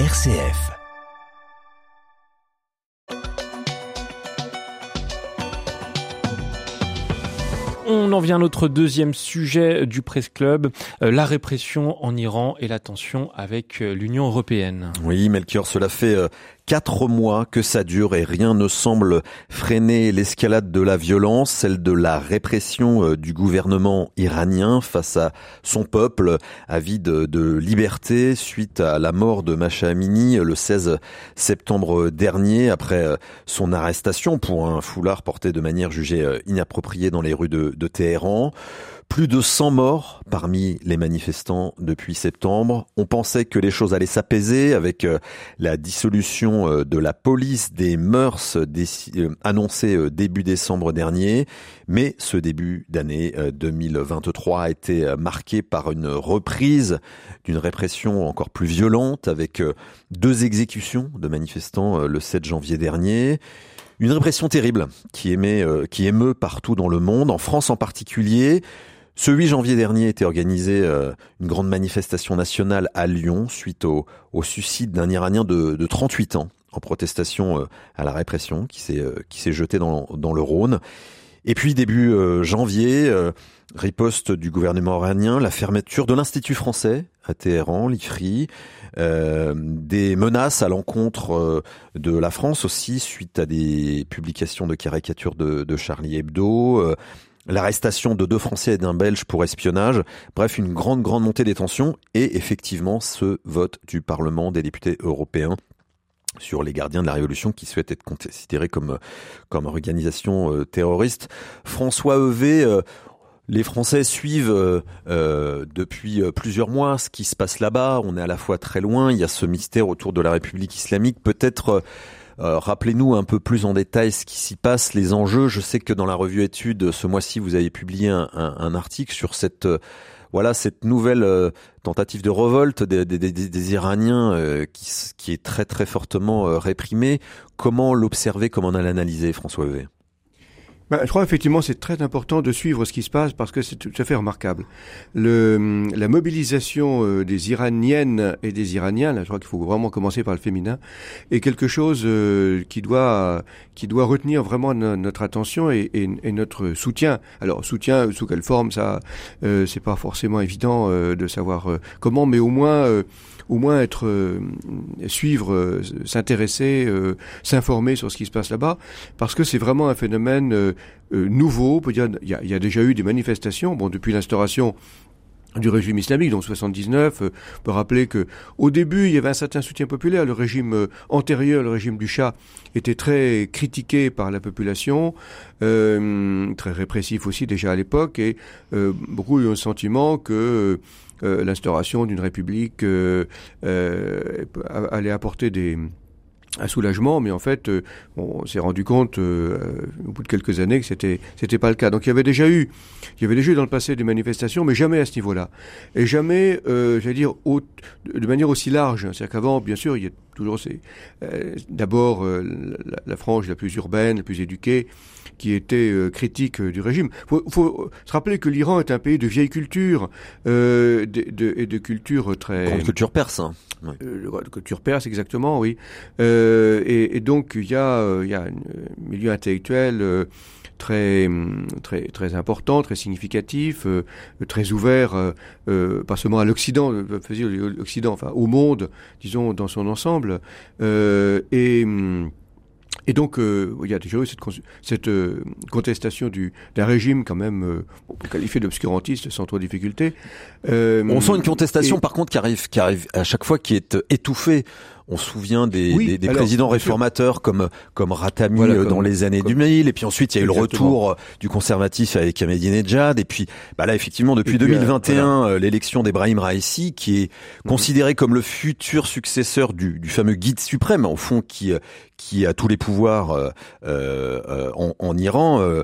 RCF. On en vient à notre deuxième sujet du Presse Club, euh, la répression en Iran et la tension avec euh, l'Union européenne. Oui, Melchior, cela fait euh, Quatre mois que ça dure et rien ne semble freiner l'escalade de la violence, celle de la répression euh, du gouvernement iranien face à son peuple avide de liberté suite à la mort de Masha Amini le 16 septembre dernier après euh, son arrestation pour un foulard porté de manière jugée euh, inappropriée dans les rues de, de Téhéran. Plus de 100 morts parmi les manifestants depuis septembre. On pensait que les choses allaient s'apaiser avec euh, la dissolution euh, de la police des mœurs euh, annoncée début décembre dernier. Mais ce début d'année 2023 a été marqué par une reprise d'une répression encore plus violente avec deux exécutions de manifestants le 7 janvier dernier. Une répression terrible qui, qui émeut partout dans le monde, en France en particulier. Ce 8 janvier dernier était organisée euh, une grande manifestation nationale à Lyon suite au, suicide d'un Iranien de, 38 ans en protestation euh, à la répression qui s'est euh, qui s'est jeté dans, le Rhône. Et puis début janvier, riposte du gouvernement iranien, la fermeture de l'Institut français à Téhéran, l'IFRI, des menaces à l'encontre de la France aussi suite à des publications de caricatures de Charlie Hebdo l'arrestation de deux Français et d'un Belge pour espionnage. Bref, une grande, grande montée des tensions et effectivement ce vote du Parlement des députés européens sur les gardiens de la révolution qui souhaitent être considérés comme comme organisation euh, terroriste. François Evé, euh, les Français suivent euh, depuis plusieurs mois ce qui se passe là-bas. On est à la fois très loin. Il y a ce mystère autour de la République islamique. Peut-être euh, rappelez-nous un peu plus en détail ce qui s'y passe, les enjeux. Je sais que dans la revue Études, ce mois-ci, vous avez publié un, article sur cette euh, voilà cette nouvelle euh, tentative de révolte des, Iraniens qui, est très très fortement réprimée. Comment l'observer Comment l'analyser, François Heuvet bah, je crois effectivement c'est très important de suivre ce qui se passe parce que c'est tout à fait remarquable. Le, la mobilisation euh, des Iraniennes et des Iraniens, là, je crois qu'il faut vraiment commencer par le féminin, est quelque chose euh, qui doit qui doit retenir vraiment notre attention et, notre soutien. Alors soutien sous quelle forme ça, euh, c'est pas forcément évident euh, de savoir comment, mais au moins au moins être euh, suivre, euh, s'intéresser, euh, s'informer sur ce qui se passe là-bas, parce que c'est vraiment un phénomène nouveau. Peut dire, il y, a, déjà eu des manifestations. Bon, depuis l'instauration du régime islamique, donc 79. on peut rappeler que au début, il y avait un certain soutien populaire. Le régime antérieur, le régime du Shah, était très critiqué par la population, euh, très répressif aussi déjà à l'époque, et euh, beaucoup ont le sentiment que euh, l'instauration d'une république euh, euh, allait apporter des un soulagement, mais en fait, on s'est rendu compte au bout de quelques années que c'était c'était pas le cas. Donc il y avait déjà eu, il y avait déjà eu dans le passé des manifestations, mais jamais à ce niveau-là, et jamais, j'allais dire, de manière aussi large. C'est-à-dire qu'avant, bien sûr, il y a toujours c'est d'abord la, la, frange la plus urbaine, la plus éduquée, qui était euh, critique euh, du régime. Il faut, se rappeler que l'Iran est un pays de vieille culture euh, de, de, et de culture très... Grande culture perse. Hein. Euh, culture perse, exactement, oui. Et, et, donc, il y a, il y a un milieu intellectuel très très très important, très significatif, très ouvert, euh, pas seulement à l'Occident, l'Occident, enfin au monde, disons dans son ensemble, et et donc, euh, il y a déjà eu cette, cette euh, contestation du d'un régime quand même, euh, qualifier d'obscurantiste sans trop de difficulté. Euh, on sent une contestation, par contre, qui arrive, qui arrive à chaque fois, qui est étouffée. On se souvient des, des, présidents réformateurs comme comme Ratami euh, dans les années 2000, et puis ensuite il y a eu le retour du conservatif avec Ahmadinejad, et puis bah là effectivement depuis 2021 l'élection d'Ebrahim Raisi qui est mhm. considéré comme le futur successeur du, du fameux guide suprême au fond qui qui a tous les pouvoirs euh, euh, en, en, Iran, euh,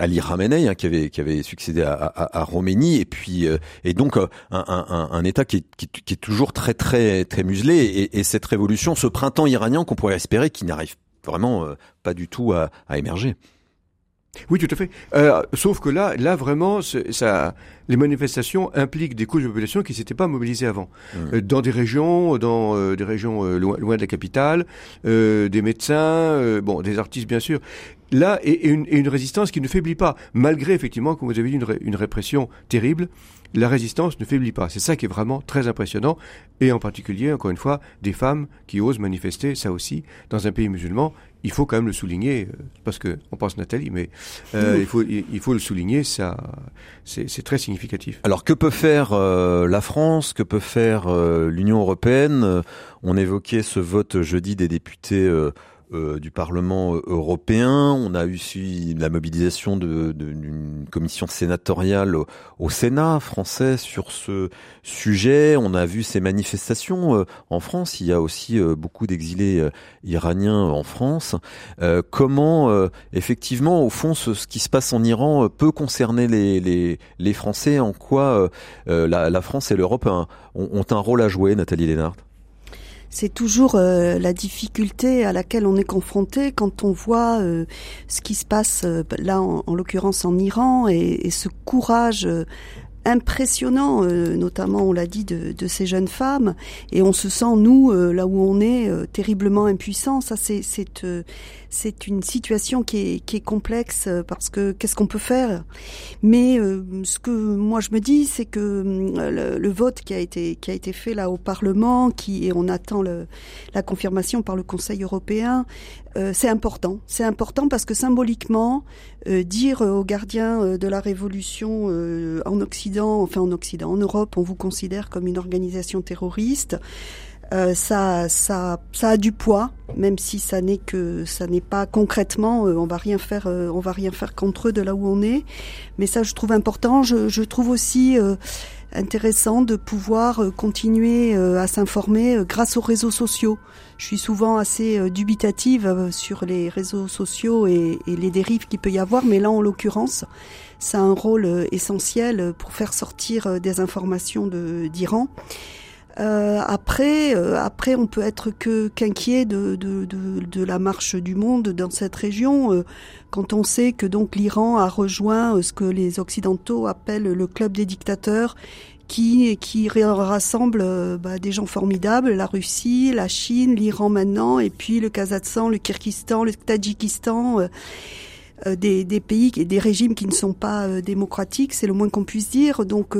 Ali Khamenei hein, qui avait qui avait succédé à, à, Roménie et puis et donc un, État qui est, qui, est, toujours très très très muselé et, et cette révolution, ce printemps iranien qu'on pourrait espérer qui n'arrive vraiment pas du tout à émerger. Oui, tout à fait. Euh, sauf que là, là vraiment, ça, les manifestations impliquent des couches de population qui s'étaient pas mobilisées avant, mmh. euh, dans des régions, dans euh, des régions euh, loin, loin, de la capitale, des médecins, bon, des artistes bien sûr. Là, et, une, et, une, résistance qui ne faiblit pas, malgré effectivement, comme vous avez dit, une, une répression terrible la résistance ne faiblit pas. C'est ça qui est vraiment très impressionnant. Et en particulier, encore une fois, des femmes qui osent manifester, ça aussi, dans un pays musulman. Il faut quand même le souligner, euh, parce que on pense Nathalie, mais euh, il, faut, il faut le souligner, ça, c'est très significatif. Alors que peut faire euh, la France, que peut faire l'Union européenne? On évoquait ce vote jeudi des députés euh, du Parlement euh, européen. On a eu aussi la mobilisation d'une commission sénatoriale au, Sénat français sur ce sujet. On a vu ces manifestations euh, en France. Il y a aussi beaucoup d'exilés iraniens en France. comment, effectivement, au fond, ce, qui se passe en Iran peut concerner les, les, Français? En quoi la, France et l'Europe ont, ont un rôle à jouer, Nathalie Lénard? C'est toujours euh, la difficulté à laquelle on est confronté quand on voit euh, ce qui se passe euh, là en, l'occurrence en Iran et, ce courage impressionnant, notamment on l'a dit de, ces jeunes femmes, et on se sent nous là où on est terriblement impuissant. Ça c'est c'est une situation qui est complexe parce que qu'est-ce qu'on peut faire? Mais ce que moi je me dis, c'est que le, le, vote qui a été qui a été fait là au Parlement, qui et on attend le, la confirmation par le Conseil européen, euh, c'est important. C'est important parce que symboliquement, euh, dire aux gardiens euh, de la révolution en Occident, enfin en Occident, en Europe, on vous considère comme une organisation terroriste. Ça, ça, ça a du poids, même si ça n'est que ça n'est pas concrètement, on va rien faire, on va rien faire contre eux de là où on est. Mais ça, je trouve important. Je, je trouve aussi intéressant de pouvoir continuer à s'informer grâce aux réseaux sociaux je suis souvent assez euh, dubitative euh, sur les réseaux sociaux et, les dérives qu'il peut y avoir, mais là, en l'occurrence, ça a un rôle euh, essentiel pour faire sortir des informations d'Iran. Euh, après, après, on peut être que qu'inquiet de, de, de, de, la marche du monde dans cette région, quand on sait que donc l'Iran a rejoint ce que les Occidentaux appellent le club des dictateurs qui, qui rassemble euh, bah, des gens formidables, la Russie, la Chine, l'Iran maintenant, et puis le Kazakhstan, le Kyrgyzstan, le Tadjikistan, euh, euh, des, des, pays, des régimes qui ne sont pas démocratiques, c'est le moins qu'on puisse dire. Donc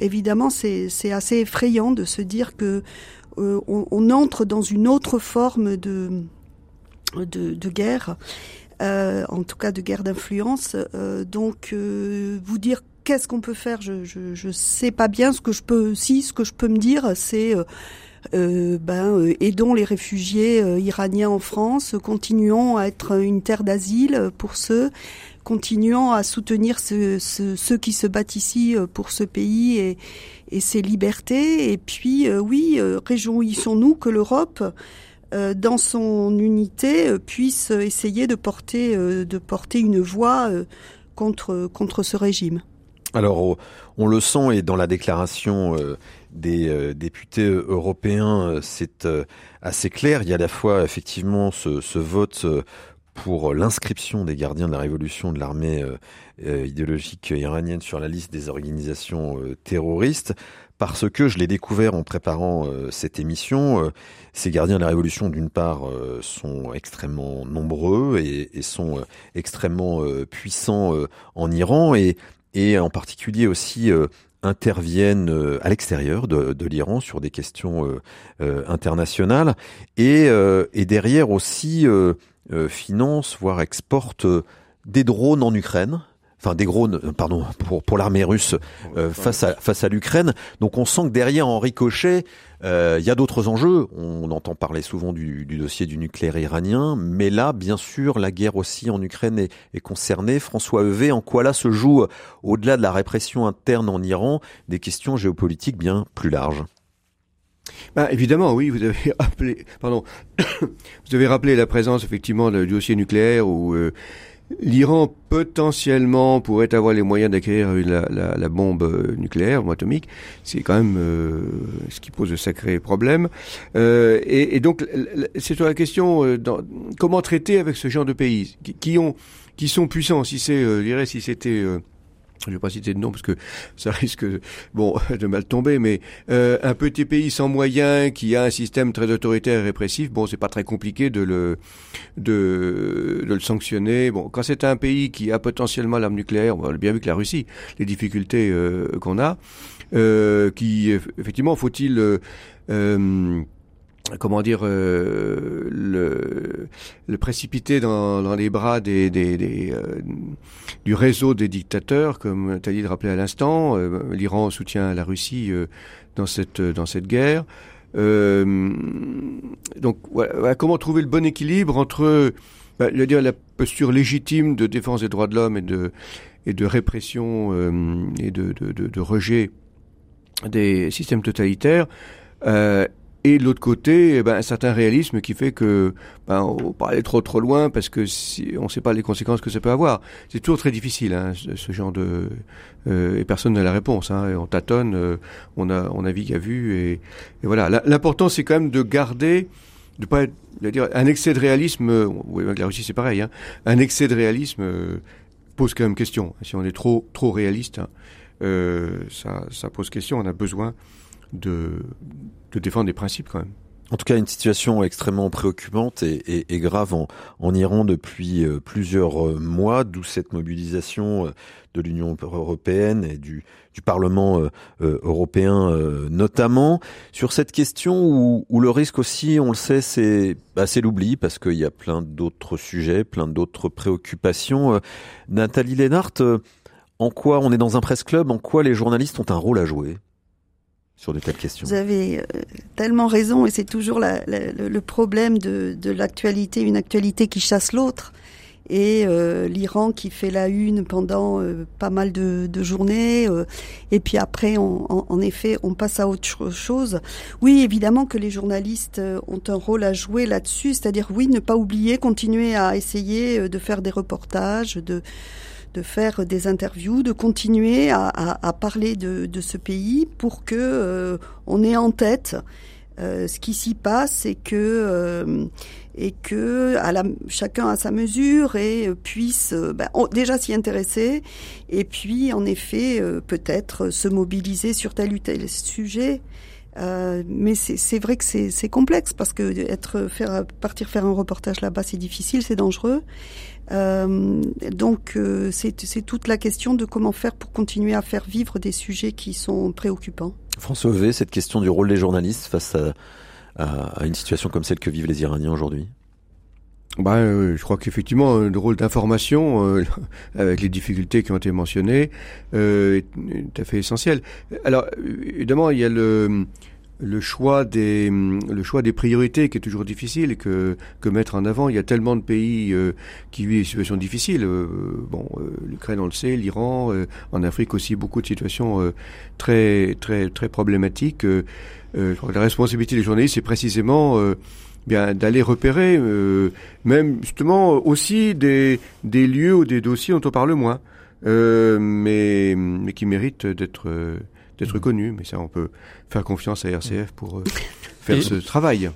évidemment, c'est assez effrayant de se dire que on, on, entre dans une autre forme de, de, de guerre. en tout cas de guerre d'influence. donc, vous dire qu'est-ce qu'on peut faire je, je, je sais pas bien. Ce que je peux, si ce que je peux me dire, c'est euh, euh ben euh, aidons les réfugiés euh, iraniens en France, continuons à être une terre d'asile pour ceux, continuons à soutenir ceux qui se battent ici pour ce pays et, ses libertés. Et puis oui, réjouissons-nous que l'Europe dans son unité puisse essayer de porter une voix contre ce régime. Alors, on le sent et dans la déclaration euh, des euh, députés européens, euh, c'est assez clair. Il y a à la fois effectivement ce, vote pour l'inscription des gardiens de la révolution de l'armée idéologique iranienne sur la liste des organisations terroristes. Parce que je l'ai découvert en préparant cette émission, ces gardiens de la révolution, d'une part, sont extrêmement nombreux et, sont extrêmement puissants en Iran. Et en particulier aussi euh, interviennent euh, à l'extérieur de, l'Iran sur des questions euh, internationales et, et, derrière aussi financent, voire exportent des drones en Ukraine enfin des drones, pardon, pour, pour l'armée russe face à face à l'Ukraine. Donc on sent que derrière en ricochet, euh, il y a d'autres enjeux. On entend parler souvent du, dossier du nucléaire iranien, mais là, bien sûr, la guerre aussi en Ukraine est, concernée. François Evé, en quoi là se jouent, au-delà de la répression interne en Iran, des questions géopolitiques bien plus larges? Ben, évidemment, oui, vous avez rappelé, pardon, vous avez rappelé la présence effectivement du dossier nucléaire où euh, L'Iran potentiellement pourrait avoir les moyens d'acquérir la, la, la, bombe nucléaire ou atomique. C'est quand même euh, ce qui pose de sacrés problèmes. Euh, et, et, donc, c'est sur la question euh, dans, comment traiter avec ce genre de pays qui, qui ont, qui sont puissants. Si c'est, je dirais, si c'était je ne vais pas citer de nom parce que ça risque bon de mal tomber, mais euh, un petit pays sans moyens qui a un système très autoritaire et répressif, bon c'est pas très compliqué de le de, de le sanctionner. Bon quand c'est un pays qui a potentiellement l'arme nucléaire, on a bien vu que la Russie, les difficultés euh, qu'on a, euh, qui effectivement faut-il euh, comment dire, euh, le, le, précipiter dans, dans, les bras des, des, des euh, du réseau des dictateurs, comme tu as dit de rappeler à l'instant. Euh, L'Iran soutient la Russie euh, dans cette dans cette guerre. donc, voilà, comment trouver le bon équilibre entre, bah, je veux dire, la posture légitime de défense des droits de l'homme et de et de répression et de, de, de, de, rejet des systèmes totalitaires. Euh, et de l'autre côté, eh ben, un certain réalisme qui fait que ben, on pas aller trop trop loin parce que si, on ne sait pas les conséquences que ça peut avoir. C'est toujours très difficile hein, ce, genre de euh, et personne n'a la réponse. Hein, on tâtonne, euh, on a on navigue à vue et, et voilà. L'important c'est quand même de garder, de pas être, dire un excès de réalisme. Euh, oui, la Russie c'est pareil. Hein, un excès de réalisme euh, pose quand même question. Si on est trop trop réaliste, hein, euh, ça ça pose question. On a besoin de, défendre des principes quand même. En tout cas, une situation extrêmement préoccupante et, grave en, Iran depuis euh, plusieurs euh, mois, d'où cette mobilisation euh, de l'Union européenne et du, Parlement européen notamment. Sur cette question où, le risque aussi, on le sait, c'est bah, l'oubli parce qu'il y a plein d'autres sujets, plein d'autres préoccupations. Nathalie Lénart, en quoi on est dans un presse club, en quoi les journalistes ont un rôle à jouer? Sur de telles questions. Vous avez euh, tellement raison, et c'est toujours le problème de, l'actualité, une actualité qui chasse l'autre. Et euh, l'Iran qui fait la une pendant euh, pas mal de, journées, et puis après, en, en, effet, on passe à autre chose. Oui, évidemment que les journalistes ont un rôle à jouer là-dessus, c'est-à-dire oui, ne pas oublier, continuer à essayer de faire des reportages, de de faire des interviews, de continuer à, à, à parler de, de, ce pays pour que euh, on ait en tête euh, ce qui s'y passe et que euh, et que à la, chacun à sa mesure et puisse euh, ben, déjà s'y intéresser et puis en effet euh, peut-être se mobiliser sur tel ou tel sujet. Euh, mais c'est vrai que c'est complexe parce que être faire partir faire un reportage là-bas c'est difficile, c'est dangereux. Euh, donc euh, c'est toute la question de comment faire pour continuer à faire vivre des sujets qui sont préoccupants. François V, cette question du rôle des journalistes face à, à, à une situation comme celle que vivent les Iraniens aujourd'hui? Bah, euh, je crois qu'effectivement, le rôle d'information, euh, avec les difficultés qui ont été mentionnées, euh, est tout à fait essentiel. Alors, évidemment, il y a le, le choix des le choix des priorités qui est toujours difficile que que mettre en avant il y a tellement de pays euh, qui vivent des situations difficiles euh, bon euh, l'Ukraine on le sait l'Iran euh, en Afrique aussi beaucoup de situations euh, très très très problématiques la responsabilité des journalistes c'est précisément bien d'aller repérer même justement aussi des des lieux ou des dossiers dont on parle moins mais mais qui méritent d'être d'être connu, mais ça, on peut faire confiance à RCF pour euh, faire et ce travail.